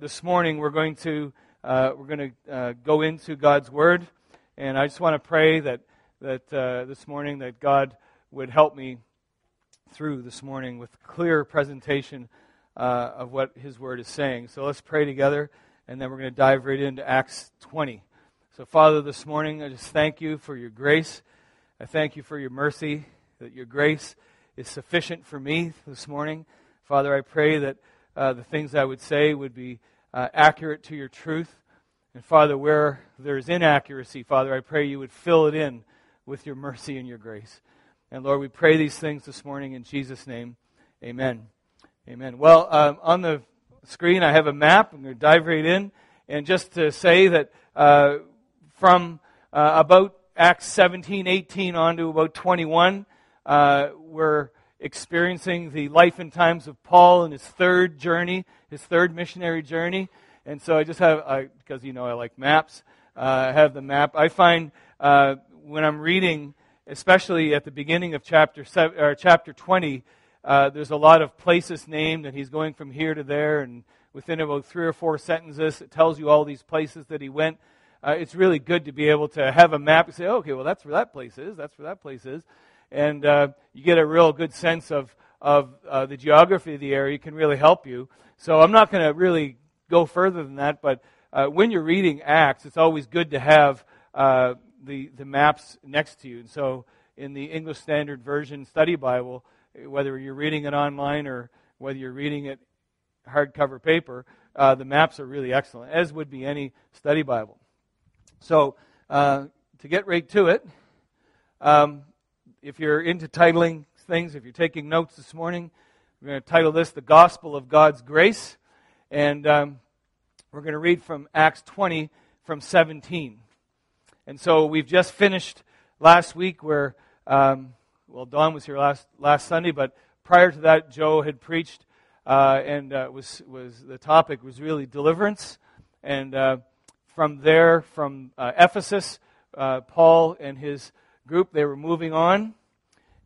This morning we're going to uh, we're going to uh, go into God's Word, and I just want to pray that that uh, this morning that God would help me through this morning with clear presentation uh, of what His Word is saying. So let's pray together, and then we're going to dive right into Acts 20. So Father, this morning I just thank you for your grace. I thank you for your mercy, that your grace is sufficient for me this morning. Father, I pray that uh, the things I would say would be uh, accurate to your truth. And Father, where there's inaccuracy, Father, I pray you would fill it in with your mercy and your grace. And Lord, we pray these things this morning in Jesus' name. Amen. Amen. Well, um, on the screen, I have a map. I'm going to dive right in. And just to say that uh, from uh, about Acts 17, 18 on to about 21, uh, we're experiencing the life and times of Paul in his third journey, his third missionary journey. And so I just have, because you know I like maps, uh, I have the map. I find uh, when I'm reading, especially at the beginning of chapter, seven, or chapter 20, uh, there's a lot of places named, and he's going from here to there, and within about three or four sentences, it tells you all these places that he went. Uh, it's really good to be able to have a map and say, okay, well, that's where that place is, that's where that place is and uh, you get a real good sense of, of uh, the geography of the area. It can really help you. So I'm not going to really go further than that, but uh, when you're reading Acts, it's always good to have uh, the, the maps next to you. And so in the English Standard Version Study Bible, whether you're reading it online or whether you're reading it hardcover paper, uh, the maps are really excellent, as would be any study Bible. So, uh, to get right to it, um, if you're into titling things, if you're taking notes this morning, we're going to title this The Gospel of God's Grace. And um, we're going to read from Acts 20 from 17. And so we've just finished last week where, um, well, Don was here last, last Sunday, but prior to that, Joe had preached, uh, and uh, was, was, the topic was really deliverance. And uh, from there, from uh, Ephesus, uh, Paul and his group, they were moving on.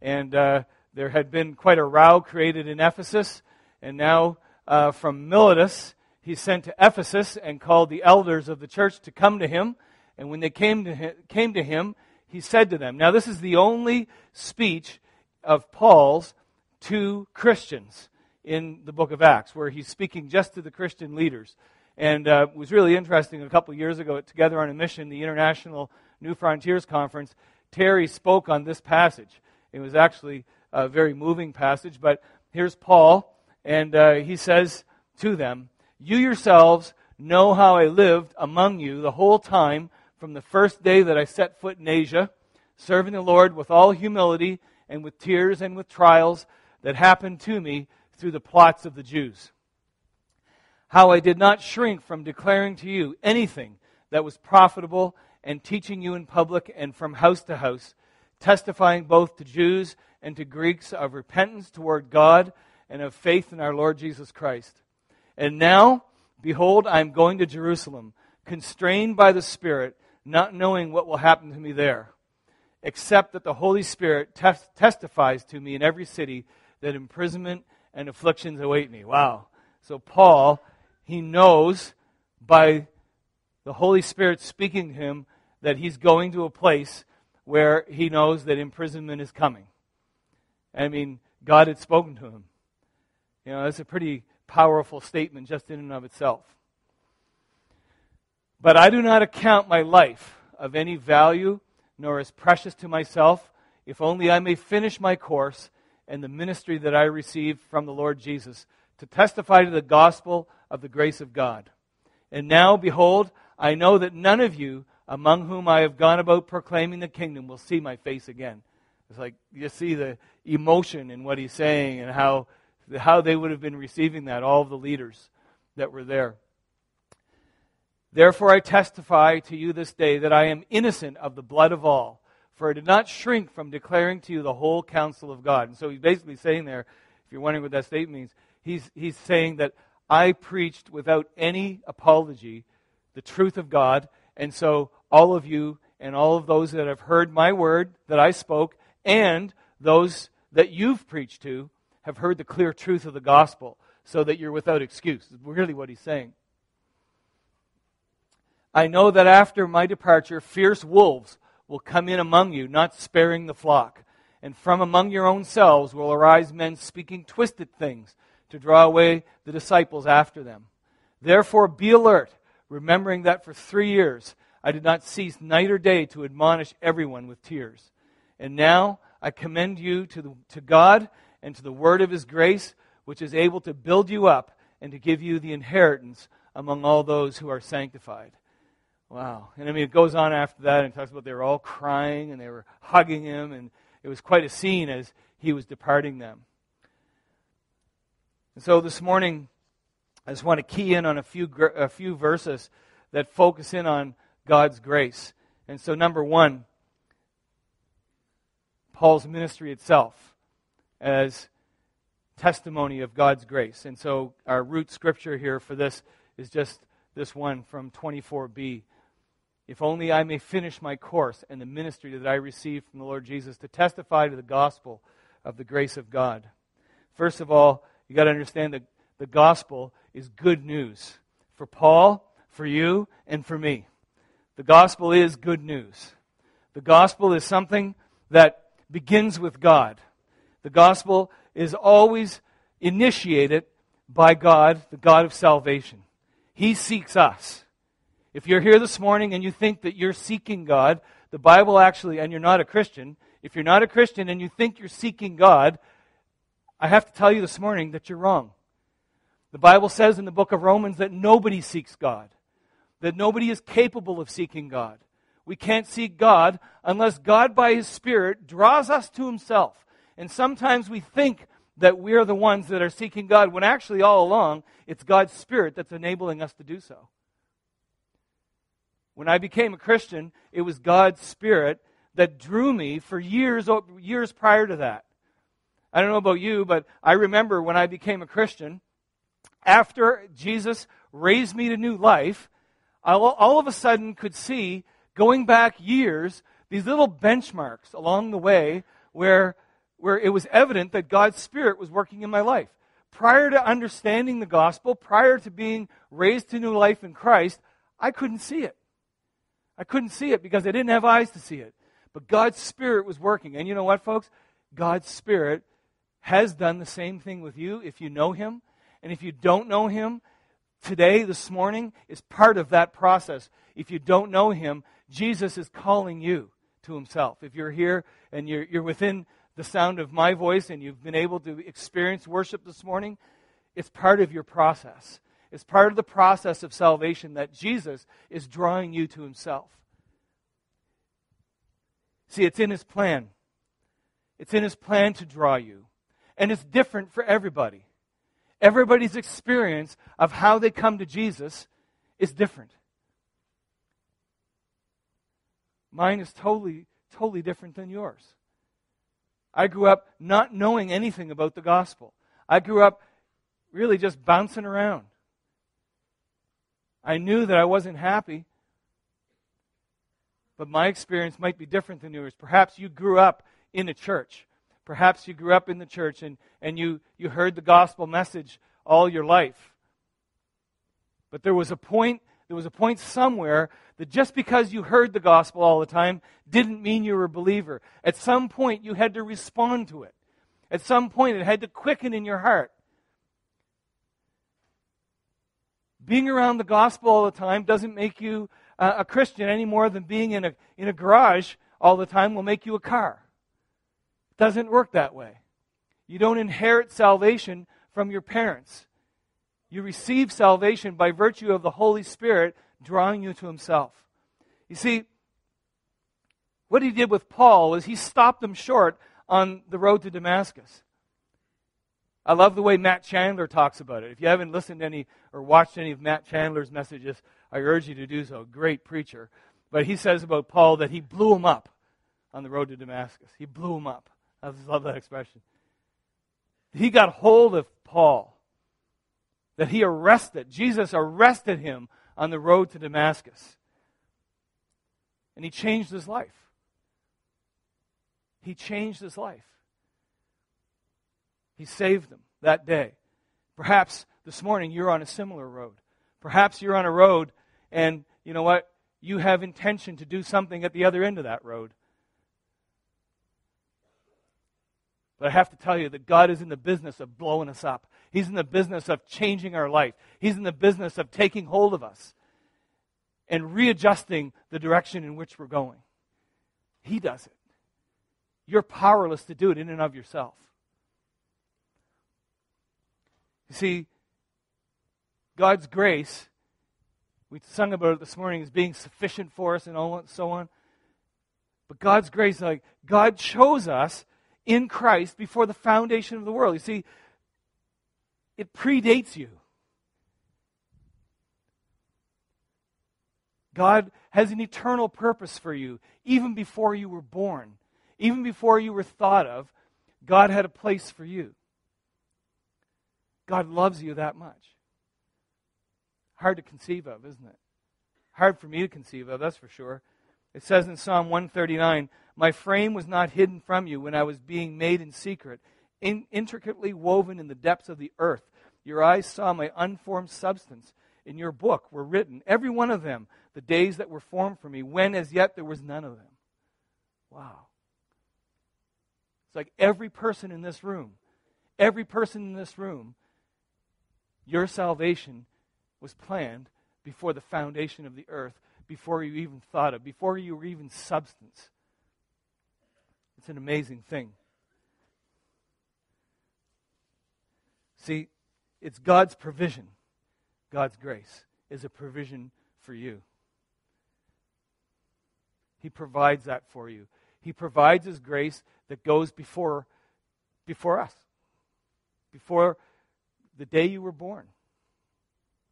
And uh, there had been quite a row created in Ephesus. And now uh, from Miletus, he sent to Ephesus and called the elders of the church to come to him. And when they came to him, came to him he said to them, Now, this is the only speech of Paul's to Christians in the book of Acts, where he's speaking just to the Christian leaders. And uh, it was really interesting a couple years ago Together on a Mission, the International New Frontiers Conference. Terry spoke on this passage. It was actually a very moving passage, but here's Paul, and uh, he says to them, You yourselves know how I lived among you the whole time from the first day that I set foot in Asia, serving the Lord with all humility and with tears and with trials that happened to me through the plots of the Jews. How I did not shrink from declaring to you anything that was profitable and teaching you in public and from house to house, testifying both to Jews and to Greeks of repentance toward God and of faith in our Lord Jesus Christ. And now, behold, I am going to Jerusalem, constrained by the Spirit, not knowing what will happen to me there, except that the Holy Spirit tes- testifies to me in every city that imprisonment and afflictions await me. Wow. So, Paul, he knows by the Holy Spirit speaking to him that he's going to a place where he knows that imprisonment is coming. I mean, God had spoken to him. You know, that's a pretty powerful statement just in and of itself. But I do not account my life of any value, nor as precious to myself, if only I may finish my course and the ministry that I received from the Lord Jesus to testify to the gospel of the grace of God. And now, behold, I know that none of you among whom I have gone about proclaiming the kingdom will see my face again. It's like you see the emotion in what he's saying and how, how they would have been receiving that, all the leaders that were there. Therefore, I testify to you this day that I am innocent of the blood of all, for I did not shrink from declaring to you the whole counsel of God. And so he's basically saying there, if you're wondering what that statement means, he's, he's saying that I preached without any apology the truth of God and so, all of you and all of those that have heard my word that I spoke, and those that you've preached to, have heard the clear truth of the gospel, so that you're without excuse. Is really what he's saying. I know that after my departure, fierce wolves will come in among you, not sparing the flock. And from among your own selves will arise men speaking twisted things to draw away the disciples after them. Therefore, be alert, remembering that for three years I did not cease night or day to admonish everyone with tears. And now I commend you to, the, to God and to the word of his grace, which is able to build you up and to give you the inheritance among all those who are sanctified. Wow. And I mean, it goes on after that and talks about they were all crying and they were hugging him, and it was quite a scene as he was departing them. And so this morning, I just want to key in on a few, a few verses that focus in on God's grace. And so, number one, Paul's ministry itself as testimony of God's grace. And so, our root scripture here for this is just this one from 24b. If only I may finish my course and the ministry that I received from the Lord Jesus to testify to the gospel of the grace of God. First of all, you've got to understand that the gospel is good news for Paul, for you, and for me. The gospel is good news. The gospel is something that begins with God. The gospel is always initiated by God, the God of salvation. He seeks us. If you're here this morning and you think that you're seeking God, the Bible actually, and you're not a Christian, if you're not a Christian and you think you're seeking God, I have to tell you this morning that you're wrong. The Bible says in the book of Romans that nobody seeks God, that nobody is capable of seeking God. We can't seek God unless God, by His Spirit, draws us to Himself. And sometimes we think that we're the ones that are seeking God, when actually, all along, it's God's Spirit that's enabling us to do so. When I became a Christian, it was God's Spirit that drew me for years, years prior to that. I don't know about you, but I remember when I became a Christian, after Jesus raised me to new life, I all of a sudden could see, going back years, these little benchmarks along the way where, where it was evident that God's Spirit was working in my life. Prior to understanding the gospel, prior to being raised to new life in Christ, I couldn't see it. I couldn't see it because I didn't have eyes to see it. But God's Spirit was working. And you know what, folks? God's Spirit has done the same thing with you if you know Him. And if you don't know Him, today, this morning, is part of that process. If you don't know Him, Jesus is calling you to Himself. If you're here and you're, you're within the sound of my voice and you've been able to experience worship this morning, it's part of your process. It's part of the process of salvation that Jesus is drawing you to himself. See, it's in his plan. It's in his plan to draw you. And it's different for everybody. Everybody's experience of how they come to Jesus is different. Mine is totally, totally different than yours. I grew up not knowing anything about the gospel. I grew up really just bouncing around. I knew that I wasn't happy. But my experience might be different than yours. Perhaps you grew up in a church. Perhaps you grew up in the church and, and you, you heard the gospel message all your life. But there was a point, there was a point somewhere that just because you heard the gospel all the time didn't mean you were a believer. At some point you had to respond to it. At some point it had to quicken in your heart. being around the gospel all the time doesn't make you uh, a Christian any more than being in a, in a garage all the time will make you a car. Doesn't work that way. You don't inherit salvation from your parents. You receive salvation by virtue of the Holy Spirit drawing you to Himself. You see, what he did with Paul is he stopped him short on the road to Damascus. I love the way Matt Chandler talks about it. If you haven't listened to any or watched any of Matt Chandler's messages, I urge you to do so. Great preacher. But he says about Paul that he blew him up on the road to Damascus. He blew him up. I just love that expression. He got hold of Paul. That he arrested, Jesus arrested him on the road to Damascus. And he changed his life. He changed his life. He saved them that day. Perhaps this morning you're on a similar road. Perhaps you're on a road and you know what? You have intention to do something at the other end of that road. But I have to tell you that God is in the business of blowing us up. He's in the business of changing our life. He's in the business of taking hold of us and readjusting the direction in which we're going. He does it. You're powerless to do it in and of yourself. You see, God's grace, we sung about it this morning, is being sufficient for us and so on. But God's grace, like God chose us in Christ before the foundation of the world. You see, it predates you. God has an eternal purpose for you, even before you were born, even before you were thought of. God had a place for you. God loves you that much. Hard to conceive of, isn't it? Hard for me to conceive of, that's for sure. It says in Psalm 139 My frame was not hidden from you when I was being made in secret, in, intricately woven in the depths of the earth. Your eyes saw my unformed substance. In your book were written, every one of them, the days that were formed for me, when as yet there was none of them. Wow. It's like every person in this room, every person in this room, your salvation was planned before the foundation of the earth, before you even thought of, before you were even substance. It's an amazing thing. See, it's God's provision. God's grace is a provision for you. He provides that for you. He provides his grace that goes before before us. Before the day you were born.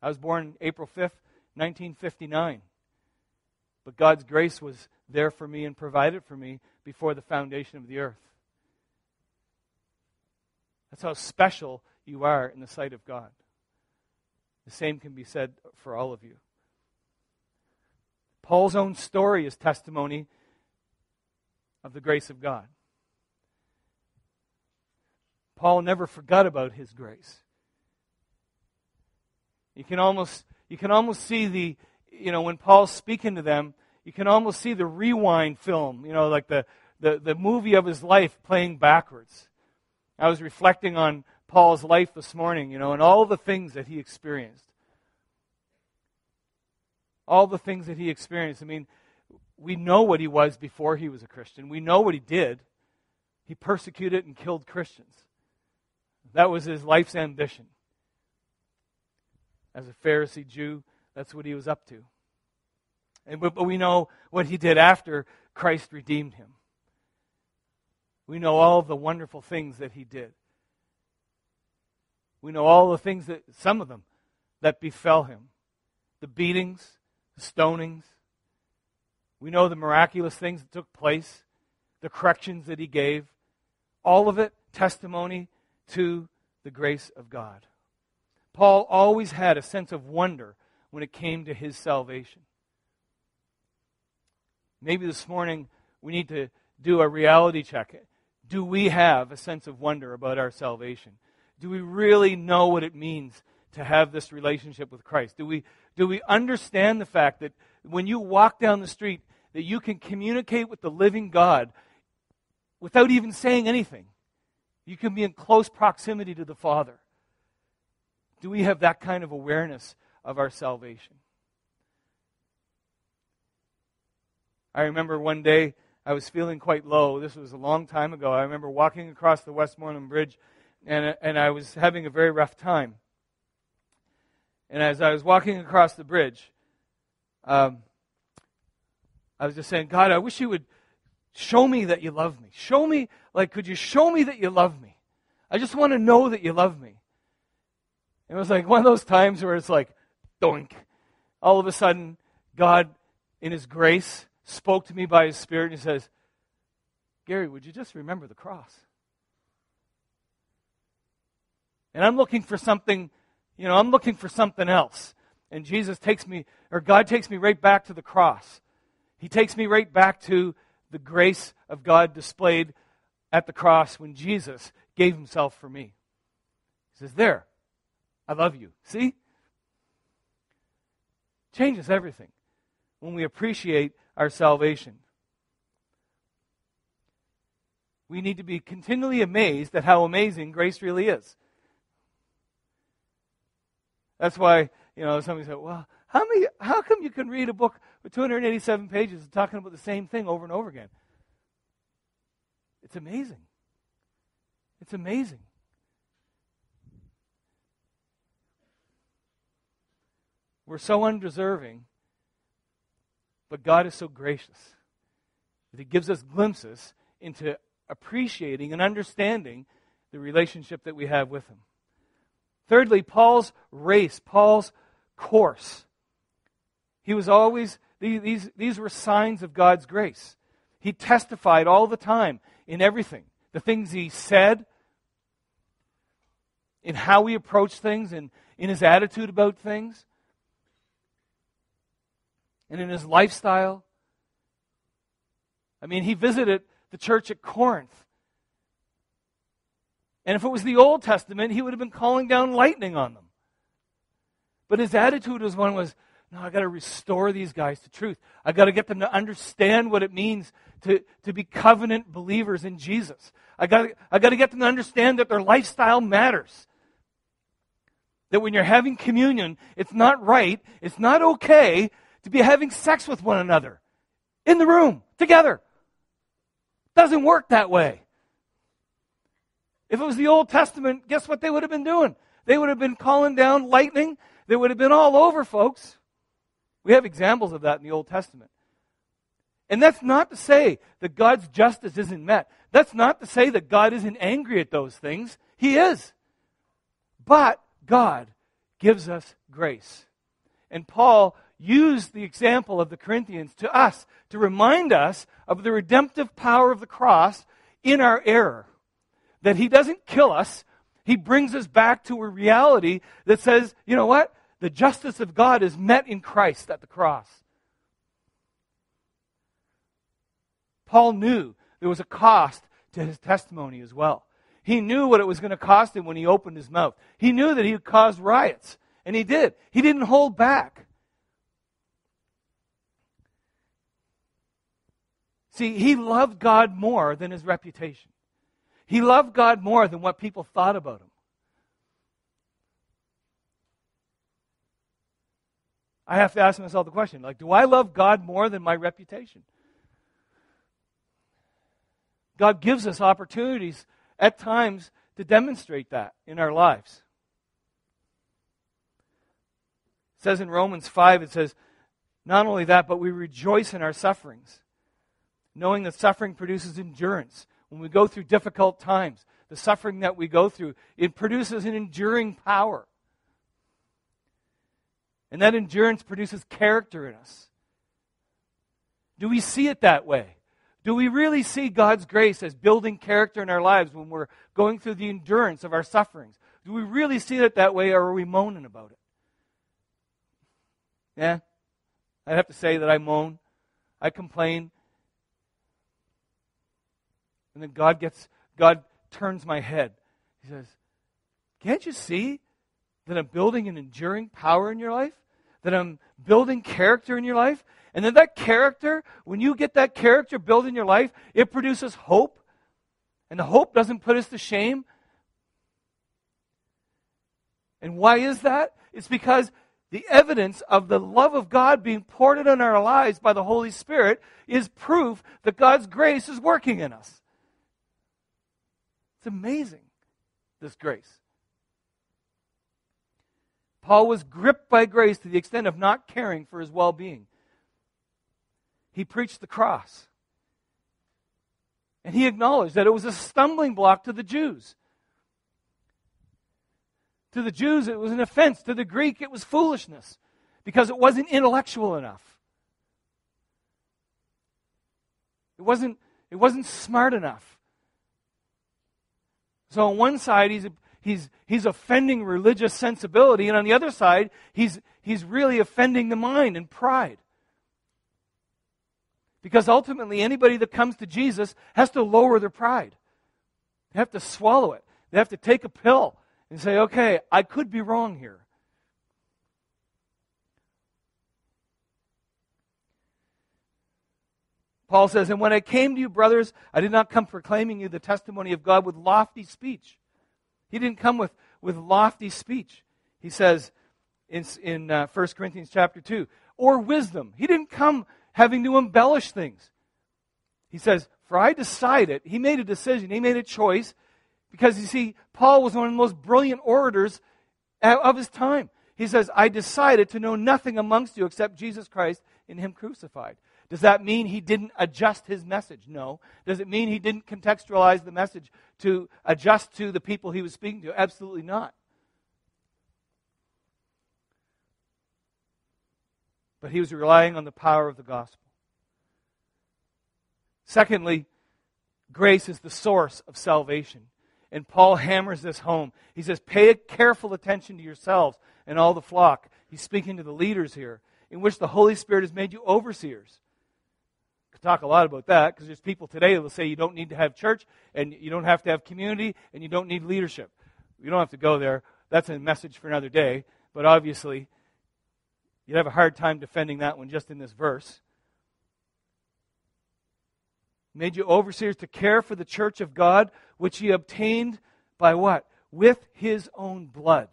I was born April 5th, 1959. But God's grace was there for me and provided for me before the foundation of the earth. That's how special you are in the sight of God. The same can be said for all of you. Paul's own story is testimony of the grace of God. Paul never forgot about his grace. You can almost you can almost see the you know when Paul's speaking to them, you can almost see the rewind film, you know, like the the, the movie of his life playing backwards. I was reflecting on Paul's life this morning, you know, and all the things that he experienced. All the things that he experienced. I mean, we know what he was before he was a Christian. We know what he did. He persecuted and killed Christians. That was his life's ambition. As a Pharisee Jew, that's what he was up to. And, but we know what he did after Christ redeemed him. We know all the wonderful things that he did. We know all the things that, some of them, that befell him the beatings, the stonings. We know the miraculous things that took place, the corrections that he gave. All of it testimony to the grace of God. Paul always had a sense of wonder when it came to his salvation. Maybe this morning we need to do a reality check. Do we have a sense of wonder about our salvation? Do we really know what it means to have this relationship with Christ? Do we, do we understand the fact that when you walk down the street, that you can communicate with the living God without even saying anything? You can be in close proximity to the Father. Do we have that kind of awareness of our salvation? I remember one day I was feeling quite low. This was a long time ago. I remember walking across the Westmoreland Bridge and, and I was having a very rough time. And as I was walking across the bridge, um, I was just saying, God, I wish you would show me that you love me. Show me, like, could you show me that you love me? I just want to know that you love me. It was like one of those times where it's like, doink. All of a sudden, God, in His grace, spoke to me by His Spirit and He says, Gary, would you just remember the cross? And I'm looking for something, you know, I'm looking for something else. And Jesus takes me, or God takes me right back to the cross. He takes me right back to the grace of God displayed at the cross when Jesus gave himself for me. He says, There, I love you. See? Changes everything. when we appreciate our salvation. We need to be continually amazed at how amazing grace really is. That's why, you know, somebody said, well, how, many, how come you can read a book with 287 pages talking about the same thing over and over again? It's amazing. It's amazing. We're so undeserving, but God is so gracious that He gives us glimpses into appreciating and understanding the relationship that we have with Him. Thirdly, Paul's race, Paul's course. He was always, these, these were signs of God's grace. He testified all the time in everything the things he said, in how he approached things, and in his attitude about things and in his lifestyle. I mean, he visited the church at Corinth. And if it was the Old Testament, he would have been calling down lightning on them. But his attitude was one was, no, I got to restore these guys to truth. I got to get them to understand what it means to, to be covenant believers in Jesus. I got I got to get them to understand that their lifestyle matters. That when you're having communion, it's not right, it's not okay to be having sex with one another in the room together. Doesn't work that way. If it was the Old Testament, guess what they would have been doing? They would have been calling down lightning. They would have been all over, folks. We have examples of that in the Old Testament. And that's not to say that God's justice isn't met. That's not to say that God isn't angry at those things. He is. But God gives us grace. And Paul use the example of the Corinthians to us to remind us of the redemptive power of the cross in our error. That He doesn't kill us, He brings us back to a reality that says, you know what? The justice of God is met in Christ at the cross. Paul knew there was a cost to his testimony as well. He knew what it was going to cost him when he opened his mouth. He knew that he would cause riots, and he did. He didn't hold back. See, he loved God more than his reputation. He loved God more than what people thought about him. I have to ask myself the question like, do I love God more than my reputation? God gives us opportunities at times to demonstrate that in our lives. It says in Romans 5, it says, not only that, but we rejoice in our sufferings knowing that suffering produces endurance. When we go through difficult times, the suffering that we go through, it produces an enduring power. And that endurance produces character in us. Do we see it that way? Do we really see God's grace as building character in our lives when we're going through the endurance of our sufferings? Do we really see it that way, or are we moaning about it? Yeah? I'd have to say that I moan. I complain. And then God gets, God turns my head. He says, Can't you see that I'm building an enduring power in your life? That I'm building character in your life? And then that character, when you get that character built in your life, it produces hope. And the hope doesn't put us to shame. And why is that? It's because the evidence of the love of God being poured out in our lives by the Holy Spirit is proof that God's grace is working in us. It's amazing, this grace. Paul was gripped by grace to the extent of not caring for his well being. He preached the cross. And he acknowledged that it was a stumbling block to the Jews. To the Jews, it was an offense. To the Greek, it was foolishness because it wasn't intellectual enough. It wasn't, it wasn't smart enough. So on one side, he's, he's, he's offending religious sensibility, and on the other side, he's, he's really offending the mind and pride. Because ultimately, anybody that comes to Jesus has to lower their pride. They have to swallow it. They have to take a pill and say, okay, I could be wrong here. Paul says, And when I came to you, brothers, I did not come proclaiming you the testimony of God with lofty speech. He didn't come with, with lofty speech. He says in, in uh, 1 Corinthians chapter 2, or wisdom. He didn't come having to embellish things. He says, For I decided, he made a decision, he made a choice, because you see, Paul was one of the most brilliant orators of his time. He says, I decided to know nothing amongst you except Jesus Christ and Him crucified. Does that mean he didn't adjust his message? No. Does it mean he didn't contextualize the message to adjust to the people he was speaking to? Absolutely not. But he was relying on the power of the gospel. Secondly, grace is the source of salvation. And Paul hammers this home. He says, Pay careful attention to yourselves and all the flock. He's speaking to the leaders here, in which the Holy Spirit has made you overseers. Could talk a lot about that because there's people today that will say you don't need to have church and you don't have to have community and you don't need leadership. You don't have to go there. That's a message for another day. But obviously, you'd have a hard time defending that one just in this verse. Made you overseers to care for the church of God, which he obtained by what? With his own blood.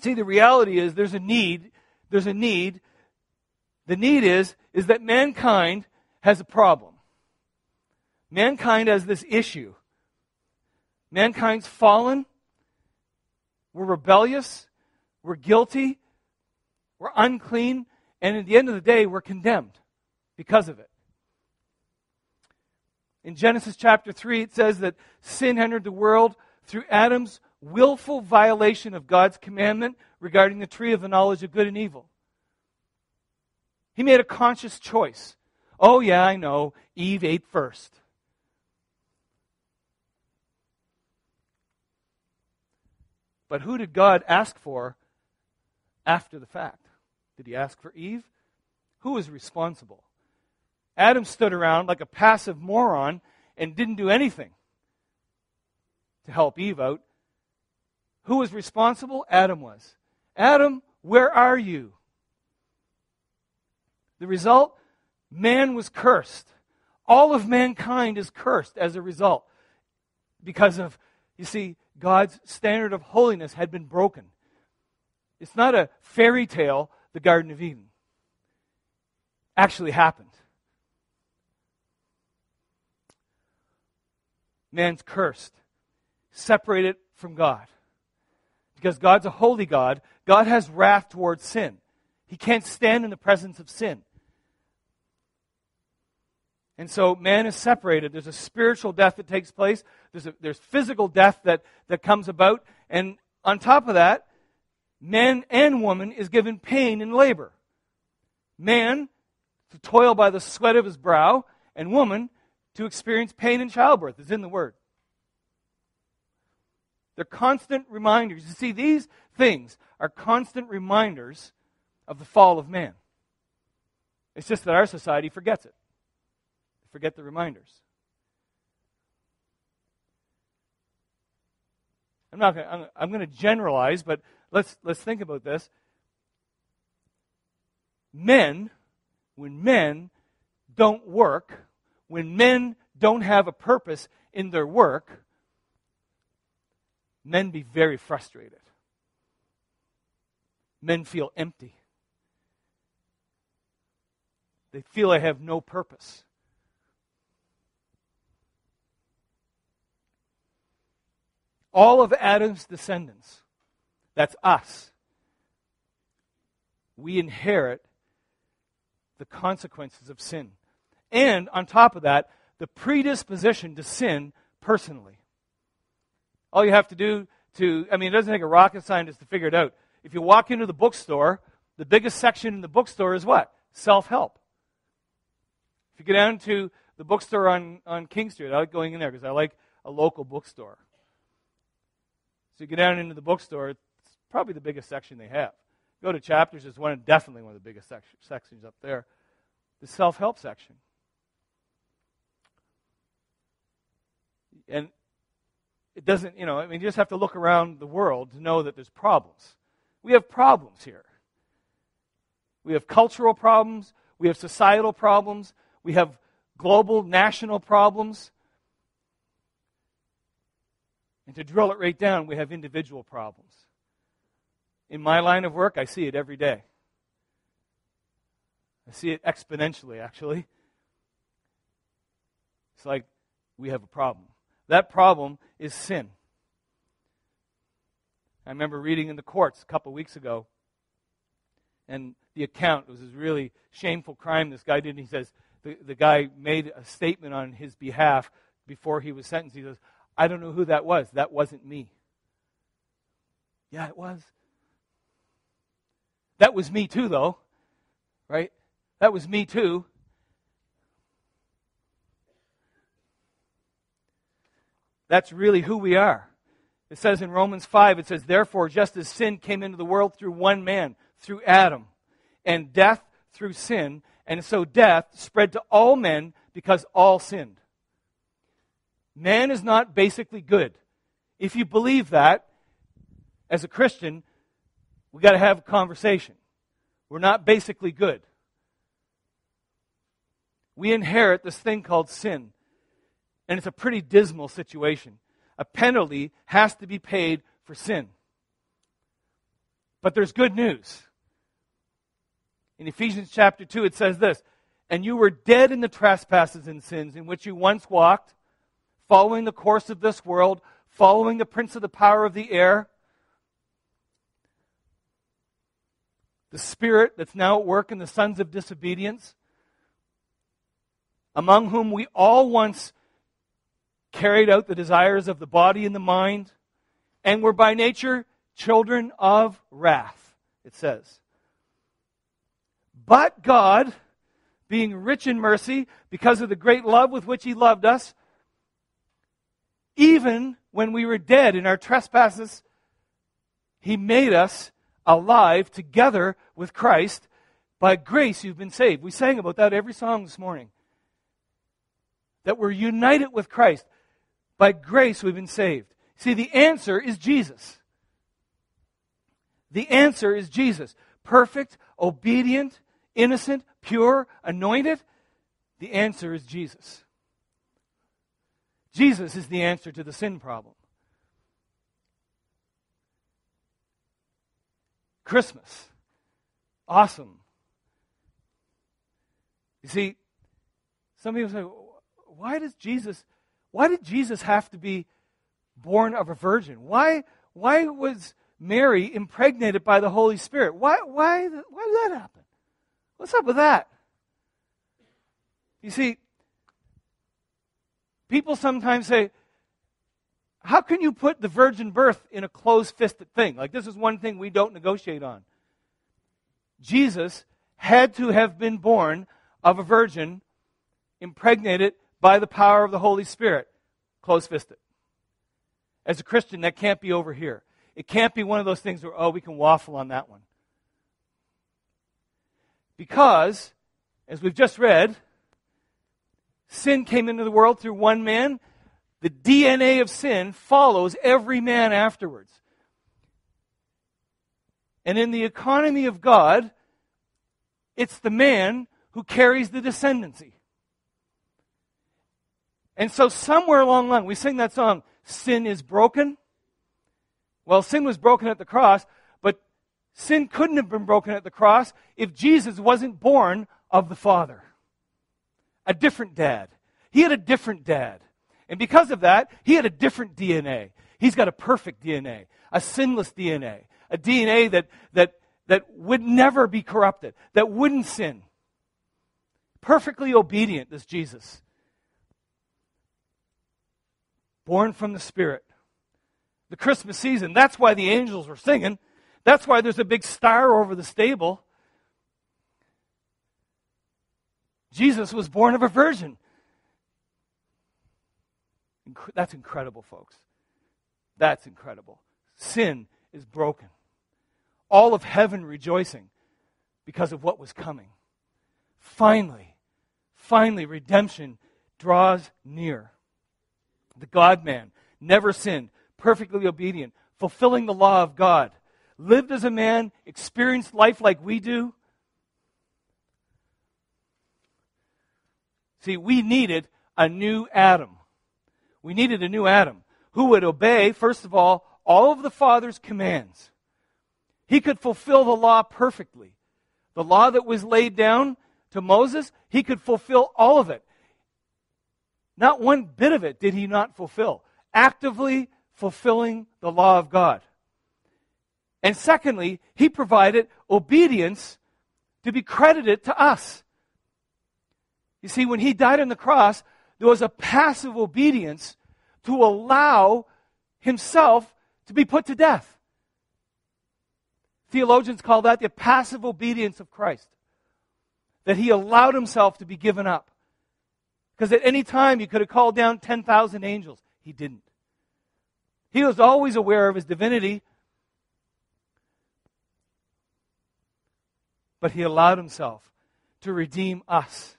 See, the reality is there's a need. There's a need. The need is, is that mankind has a problem. Mankind has this issue. Mankind's fallen. We're rebellious. We're guilty. We're unclean. And at the end of the day, we're condemned because of it. In Genesis chapter 3, it says that sin entered the world through Adam's willful violation of God's commandment regarding the tree of the knowledge of good and evil. He made a conscious choice. Oh, yeah, I know. Eve ate first. But who did God ask for after the fact? Did he ask for Eve? Who was responsible? Adam stood around like a passive moron and didn't do anything to help Eve out. Who was responsible? Adam was. Adam, where are you? The result? Man was cursed. All of mankind is cursed as a result because of, you see, God's standard of holiness had been broken. It's not a fairy tale, the Garden of Eden. Actually happened. Man's cursed, separated from God because God's a holy God. God has wrath towards sin. He can't stand in the presence of sin. And so man is separated. There's a spiritual death that takes place, there's, a, there's physical death that, that comes about. And on top of that, man and woman is given pain and labor. Man to toil by the sweat of his brow, and woman to experience pain in childbirth, is in the word. They're constant reminders. You see, these things are constant reminders of the fall of man. It's just that our society forgets it. Forget the reminders. I'm not going to, I'm going to generalize, but let's, let's think about this. Men, when men don't work, when men don't have a purpose in their work, men be very frustrated. Men feel empty. They feel I have no purpose. All of Adam's descendants, that's us, we inherit the consequences of sin. And on top of that, the predisposition to sin personally. All you have to do to, I mean, it doesn't take a rocket scientist to figure it out. If you walk into the bookstore, the biggest section in the bookstore is what? Self help. If you go down to the bookstore on, on King Street, I like going in there because I like a local bookstore. So you go down into the bookstore, it's probably the biggest section they have. Go to chapters, it's one definitely one of the biggest sections up there. The self help section. And it doesn't, you know, I mean, you just have to look around the world to know that there's problems. We have problems here. We have cultural problems. we have societal problems, we have global, national problems. And to drill it right down, we have individual problems. In my line of work, I see it every day. I see it exponentially, actually. It's like we have a problem. That problem is sin. I remember reading in the courts a couple weeks ago, and the account was this really shameful crime this guy did. And he says, the, the guy made a statement on his behalf before he was sentenced. He says, I don't know who that was. That wasn't me. Yeah, it was. That was me too, though. Right? That was me too. That's really who we are. It says in Romans 5, it says, Therefore, just as sin came into the world through one man, through Adam, and death through sin, and so death spread to all men because all sinned. Man is not basically good. If you believe that, as a Christian, we've got to have a conversation. We're not basically good. We inherit this thing called sin. And it's a pretty dismal situation. A penalty has to be paid for sin. But there's good news. In Ephesians chapter 2, it says this And you were dead in the trespasses and sins in which you once walked, following the course of this world, following the prince of the power of the air, the spirit that's now at work in the sons of disobedience, among whom we all once carried out the desires of the body and the mind, and were by nature children of wrath, it says. But God, being rich in mercy, because of the great love with which He loved us, even when we were dead in our trespasses, He made us alive together with Christ. By grace, you've been saved. We sang about that every song this morning. That we're united with Christ. By grace, we've been saved. See, the answer is Jesus. The answer is Jesus. Perfect, obedient, innocent, pure, anointed. The answer is Jesus. Jesus is the answer to the sin problem. Christmas. Awesome. You see, some people say, why does Jesus why did Jesus have to be born of a virgin? Why, why was Mary impregnated by the Holy Spirit? Why, why, why did that happen? What's up with that? You see, people sometimes say, how can you put the virgin birth in a closed fisted thing? Like, this is one thing we don't negotiate on. Jesus had to have been born of a virgin, impregnated by the power of the Holy Spirit. Close fisted. As a Christian, that can't be over here. It can't be one of those things where, oh, we can waffle on that one. Because, as we've just read, sin came into the world through one man. The DNA of sin follows every man afterwards. And in the economy of God, it's the man who carries the descendancy. And so, somewhere along the line, we sing that song, Sin is Broken. Well, sin was broken at the cross, but sin couldn't have been broken at the cross if Jesus wasn't born of the Father. A different dad. He had a different dad. And because of that, he had a different DNA. He's got a perfect DNA, a sinless DNA, a DNA that, that, that would never be corrupted, that wouldn't sin. Perfectly obedient, this Jesus born from the Spirit. The Christmas season, that's why the angels were singing. That's why there's a big star over the stable. Jesus was born of a virgin. That's incredible, folks. That's incredible. Sin is broken. All of heaven rejoicing because of what was coming. Finally, finally, redemption draws near the God man, never sinned, perfectly obedient, fulfilling the law of God, lived as a man, experienced life like we do. See, we needed a new Adam. We needed a new Adam who would obey, first of all, all of the Father's commands. He could fulfill the law perfectly. The law that was laid down to Moses, he could fulfill all of it. Not one bit of it did he not fulfill. Actively fulfilling the law of God. And secondly, he provided obedience to be credited to us. You see, when he died on the cross, there was a passive obedience to allow himself to be put to death. Theologians call that the passive obedience of Christ. That he allowed himself to be given up. Because at any time he could have called down 10,000 angels. He didn't. He was always aware of his divinity, but he allowed himself to redeem us.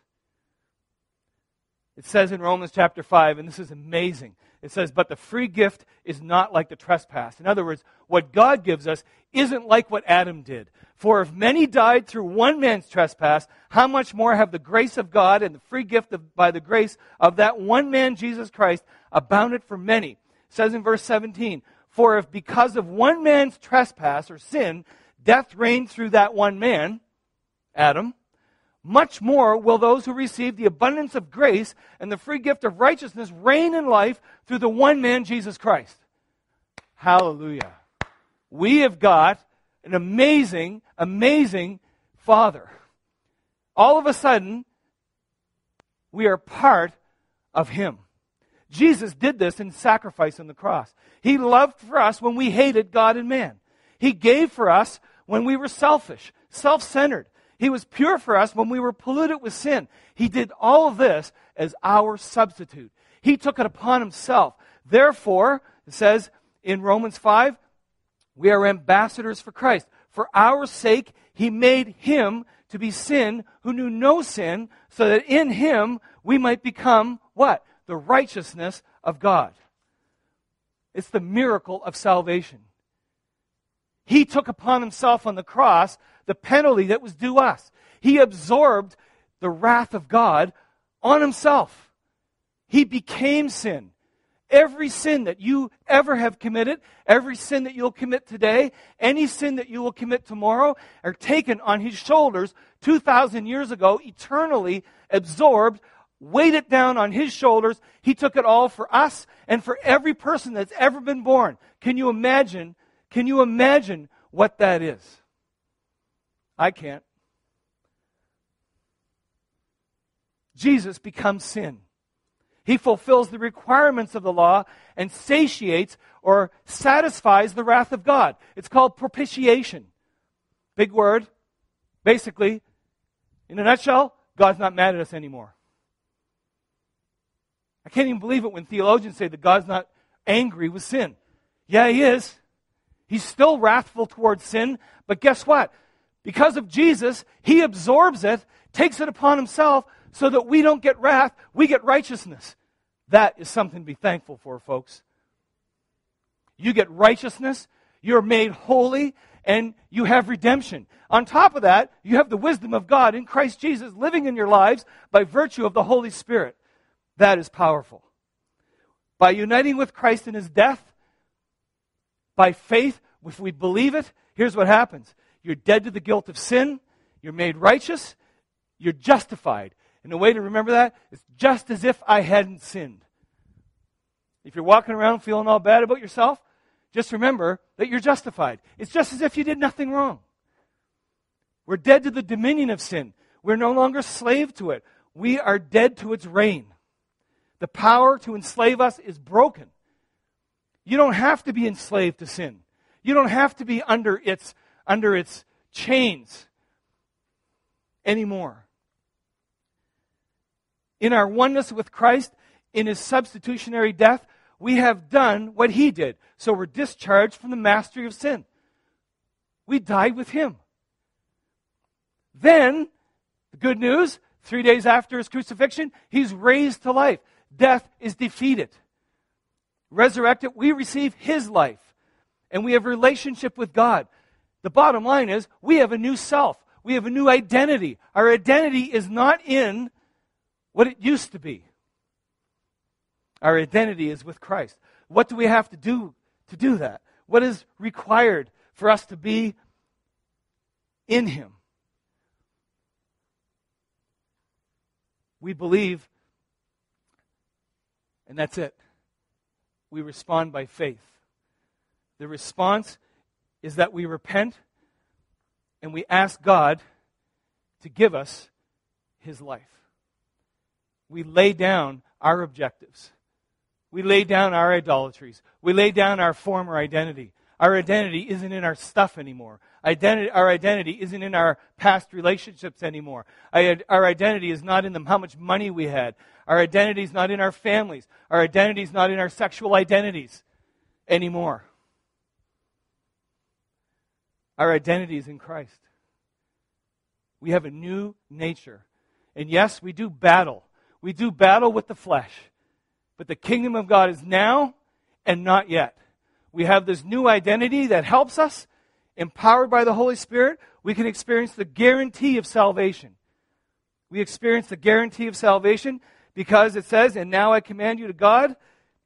It says in Romans chapter 5, and this is amazing. It says, But the free gift is not like the trespass. In other words, what God gives us isn't like what Adam did. For if many died through one man's trespass, how much more have the grace of God and the free gift of, by the grace of that one man, Jesus Christ, abounded for many? It says in verse 17, For if because of one man's trespass or sin, death reigned through that one man, Adam, much more will those who receive the abundance of grace and the free gift of righteousness reign in life through the one man, Jesus Christ. Hallelujah. We have got an amazing, amazing Father. All of a sudden, we are part of Him. Jesus did this in sacrifice on the cross. He loved for us when we hated God and man. He gave for us when we were selfish, self centered. He was pure for us when we were polluted with sin. He did all of this as our substitute. He took it upon himself. Therefore, it says in Romans 5, we are ambassadors for Christ. For our sake, he made him to be sin who knew no sin, so that in him we might become what? The righteousness of God. It's the miracle of salvation. He took upon himself on the cross the penalty that was due us. He absorbed the wrath of God on himself. He became sin. Every sin that you ever have committed, every sin that you'll commit today, any sin that you will commit tomorrow, are taken on his shoulders 2,000 years ago, eternally absorbed, weighted down on his shoulders. He took it all for us and for every person that's ever been born. Can you imagine? Can you imagine what that is? I can't. Jesus becomes sin. He fulfills the requirements of the law and satiates or satisfies the wrath of God. It's called propitiation. Big word. Basically, in a nutshell, God's not mad at us anymore. I can't even believe it when theologians say that God's not angry with sin. Yeah, He is. He's still wrathful towards sin, but guess what? Because of Jesus, he absorbs it, takes it upon himself, so that we don't get wrath, we get righteousness. That is something to be thankful for, folks. You get righteousness, you're made holy, and you have redemption. On top of that, you have the wisdom of God in Christ Jesus living in your lives by virtue of the Holy Spirit. That is powerful. By uniting with Christ in his death, by faith, if we believe it, here's what happens you're dead to the guilt of sin. You're made righteous. You're justified. And the way to remember that is just as if I hadn't sinned. If you're walking around feeling all bad about yourself, just remember that you're justified. It's just as if you did nothing wrong. We're dead to the dominion of sin. We're no longer slave to it. We are dead to its reign. The power to enslave us is broken. You don't have to be enslaved to sin. You don't have to be under its under its chains anymore. In our oneness with Christ, in his substitutionary death, we have done what he did. So we're discharged from the mastery of sin. We died with him. Then, the good news, three days after his crucifixion, he's raised to life. Death is defeated. Resurrected, we receive his life. And we have relationship with God. The bottom line is we have a new self. We have a new identity. Our identity is not in what it used to be. Our identity is with Christ. What do we have to do to do that? What is required for us to be in Him? We believe, and that's it. We respond by faith. The response is that we repent and we ask God to give us His life. We lay down our objectives. We lay down our idolatries. We lay down our former identity. Our identity isn't in our stuff anymore. Identity, our identity isn't in our past relationships anymore. Our identity is not in them, how much money we had. Our identity is not in our families. Our identity is not in our sexual identities anymore. Our identity is in Christ. We have a new nature. And yes, we do battle. We do battle with the flesh. But the kingdom of God is now and not yet. We have this new identity that helps us, empowered by the Holy Spirit. We can experience the guarantee of salvation. We experience the guarantee of salvation because it says, And now I command you to God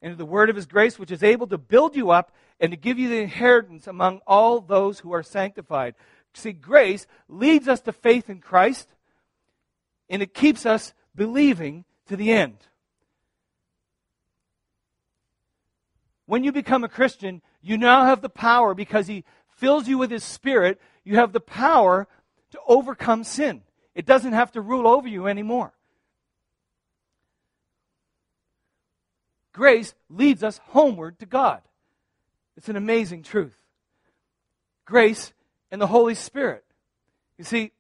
and the word of his grace, which is able to build you up and to give you the inheritance among all those who are sanctified. See, grace leads us to faith in Christ, and it keeps us believing to the end. When you become a Christian, you now have the power because He fills you with His Spirit. You have the power to overcome sin. It doesn't have to rule over you anymore. Grace leads us homeward to God. It's an amazing truth. Grace and the Holy Spirit. You see,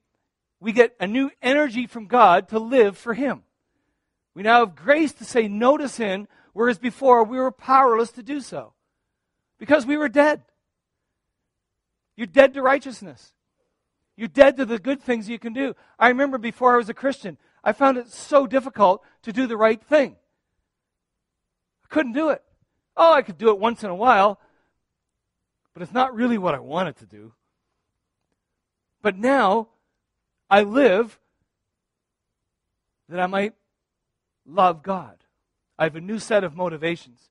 we get a new energy from God to live for Him. We now have grace to say no to sin, whereas before we were powerless to do so because we were dead. You're dead to righteousness. You're dead to the good things you can do. I remember before I was a Christian, I found it so difficult to do the right thing. I couldn't do it. Oh, I could do it once in a while, but it's not really what I wanted to do. But now I live that I might love God. I have a new set of motivations.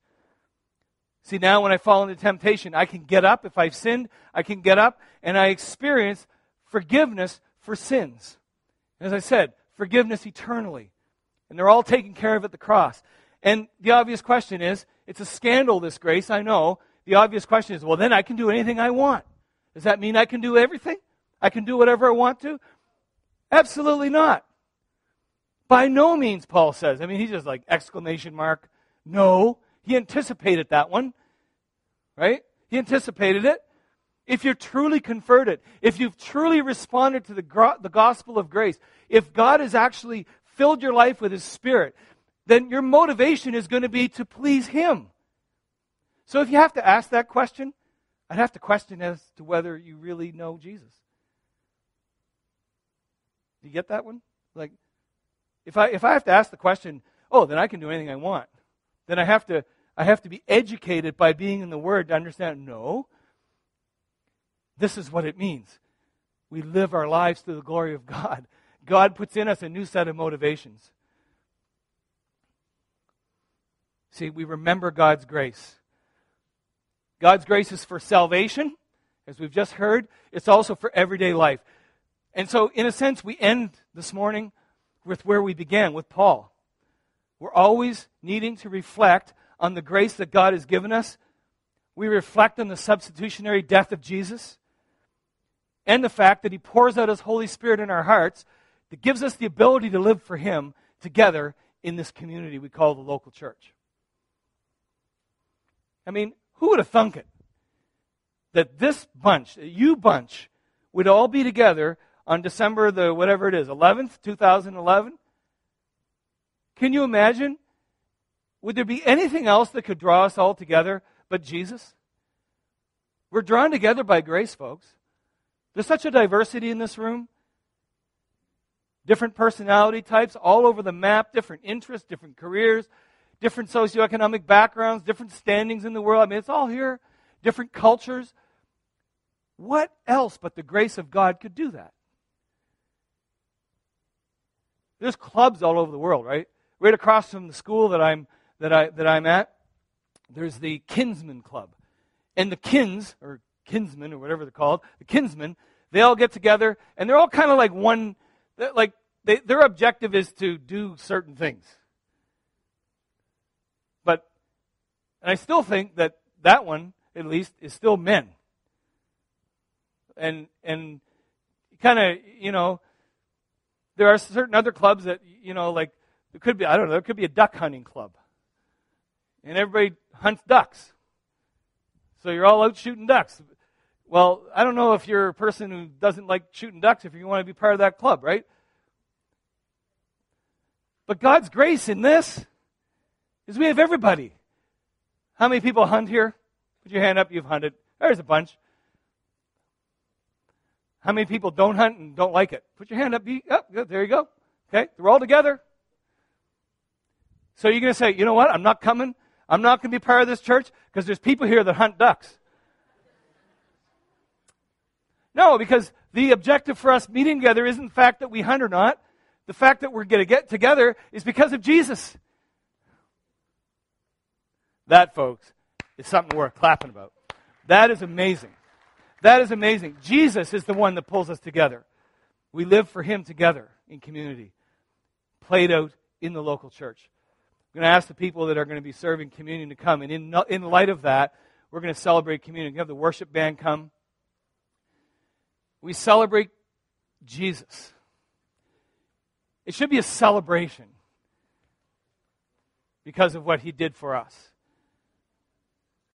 See, now when I fall into temptation, I can get up. If I've sinned, I can get up and I experience forgiveness for sins. As I said, forgiveness eternally. And they're all taken care of at the cross. And the obvious question is it's a scandal, this grace, I know the obvious question is well, then I can do anything I want. Does that mean I can do everything? I can do whatever I want to? Absolutely not. By no means, Paul says. I mean, he's just like exclamation mark. No. He anticipated that one, right? He anticipated it. If you're truly converted, if you've truly responded to the, the gospel of grace, if God has actually filled your life with His Spirit, then your motivation is going to be to please Him. So if you have to ask that question, I'd have to question as to whether you really know Jesus. Do you get that one? Like, if I if I have to ask the question, oh, then I can do anything I want. Then I have to I have to be educated by being in the Word to understand. No. This is what it means. We live our lives to the glory of God. God puts in us a new set of motivations. See, we remember God's grace. God's grace is for salvation, as we've just heard. It's also for everyday life. And so, in a sense, we end this morning with where we began, with Paul. We're always needing to reflect on the grace that God has given us. We reflect on the substitutionary death of Jesus and the fact that He pours out His Holy Spirit in our hearts that gives us the ability to live for Him together in this community we call the local church. I mean, who would have thunk it? That this bunch, you bunch, would all be together on December the whatever it is, 11th, 2011? Can you imagine? Would there be anything else that could draw us all together but Jesus? We're drawn together by grace, folks. There's such a diversity in this room. Different personality types all over the map, different interests, different careers, different socioeconomic backgrounds, different standings in the world. I mean, it's all here, different cultures. What else but the grace of God could do that? There's clubs all over the world, right? Right across from the school that I'm that I that I'm at, there's the Kinsman Club. And the kins, or kinsmen, or whatever they're called, the kinsmen, they all get together and they're all kind of like one like they, their objective is to do certain things. But and I still think that that one, at least, is still men. And and kind of, you know, there are certain other clubs that, you know, like, there could be, I don't know, there could be a duck hunting club. And everybody hunts ducks. So you're all out shooting ducks. Well, I don't know if you're a person who doesn't like shooting ducks, if you want to be part of that club, right? But God's grace in this is we have everybody. How many people hunt here? Put your hand up, you've hunted. There's a bunch. How many people don't hunt and don't like it? Put your hand up. Be, oh, there you go. Okay, we're all together. So you're going to say, you know what? I'm not coming. I'm not going to be part of this church because there's people here that hunt ducks. No, because the objective for us meeting together isn't the fact that we hunt or not. The fact that we're going to get together is because of Jesus. That, folks, is something worth clapping about. That is amazing. That is amazing. Jesus is the one that pulls us together. We live for Him together in community, played out in the local church. I'm going to ask the people that are going to be serving communion to come. And in, in light of that, we're going to celebrate communion. You have the worship band come. We celebrate Jesus. It should be a celebration because of what he did for us.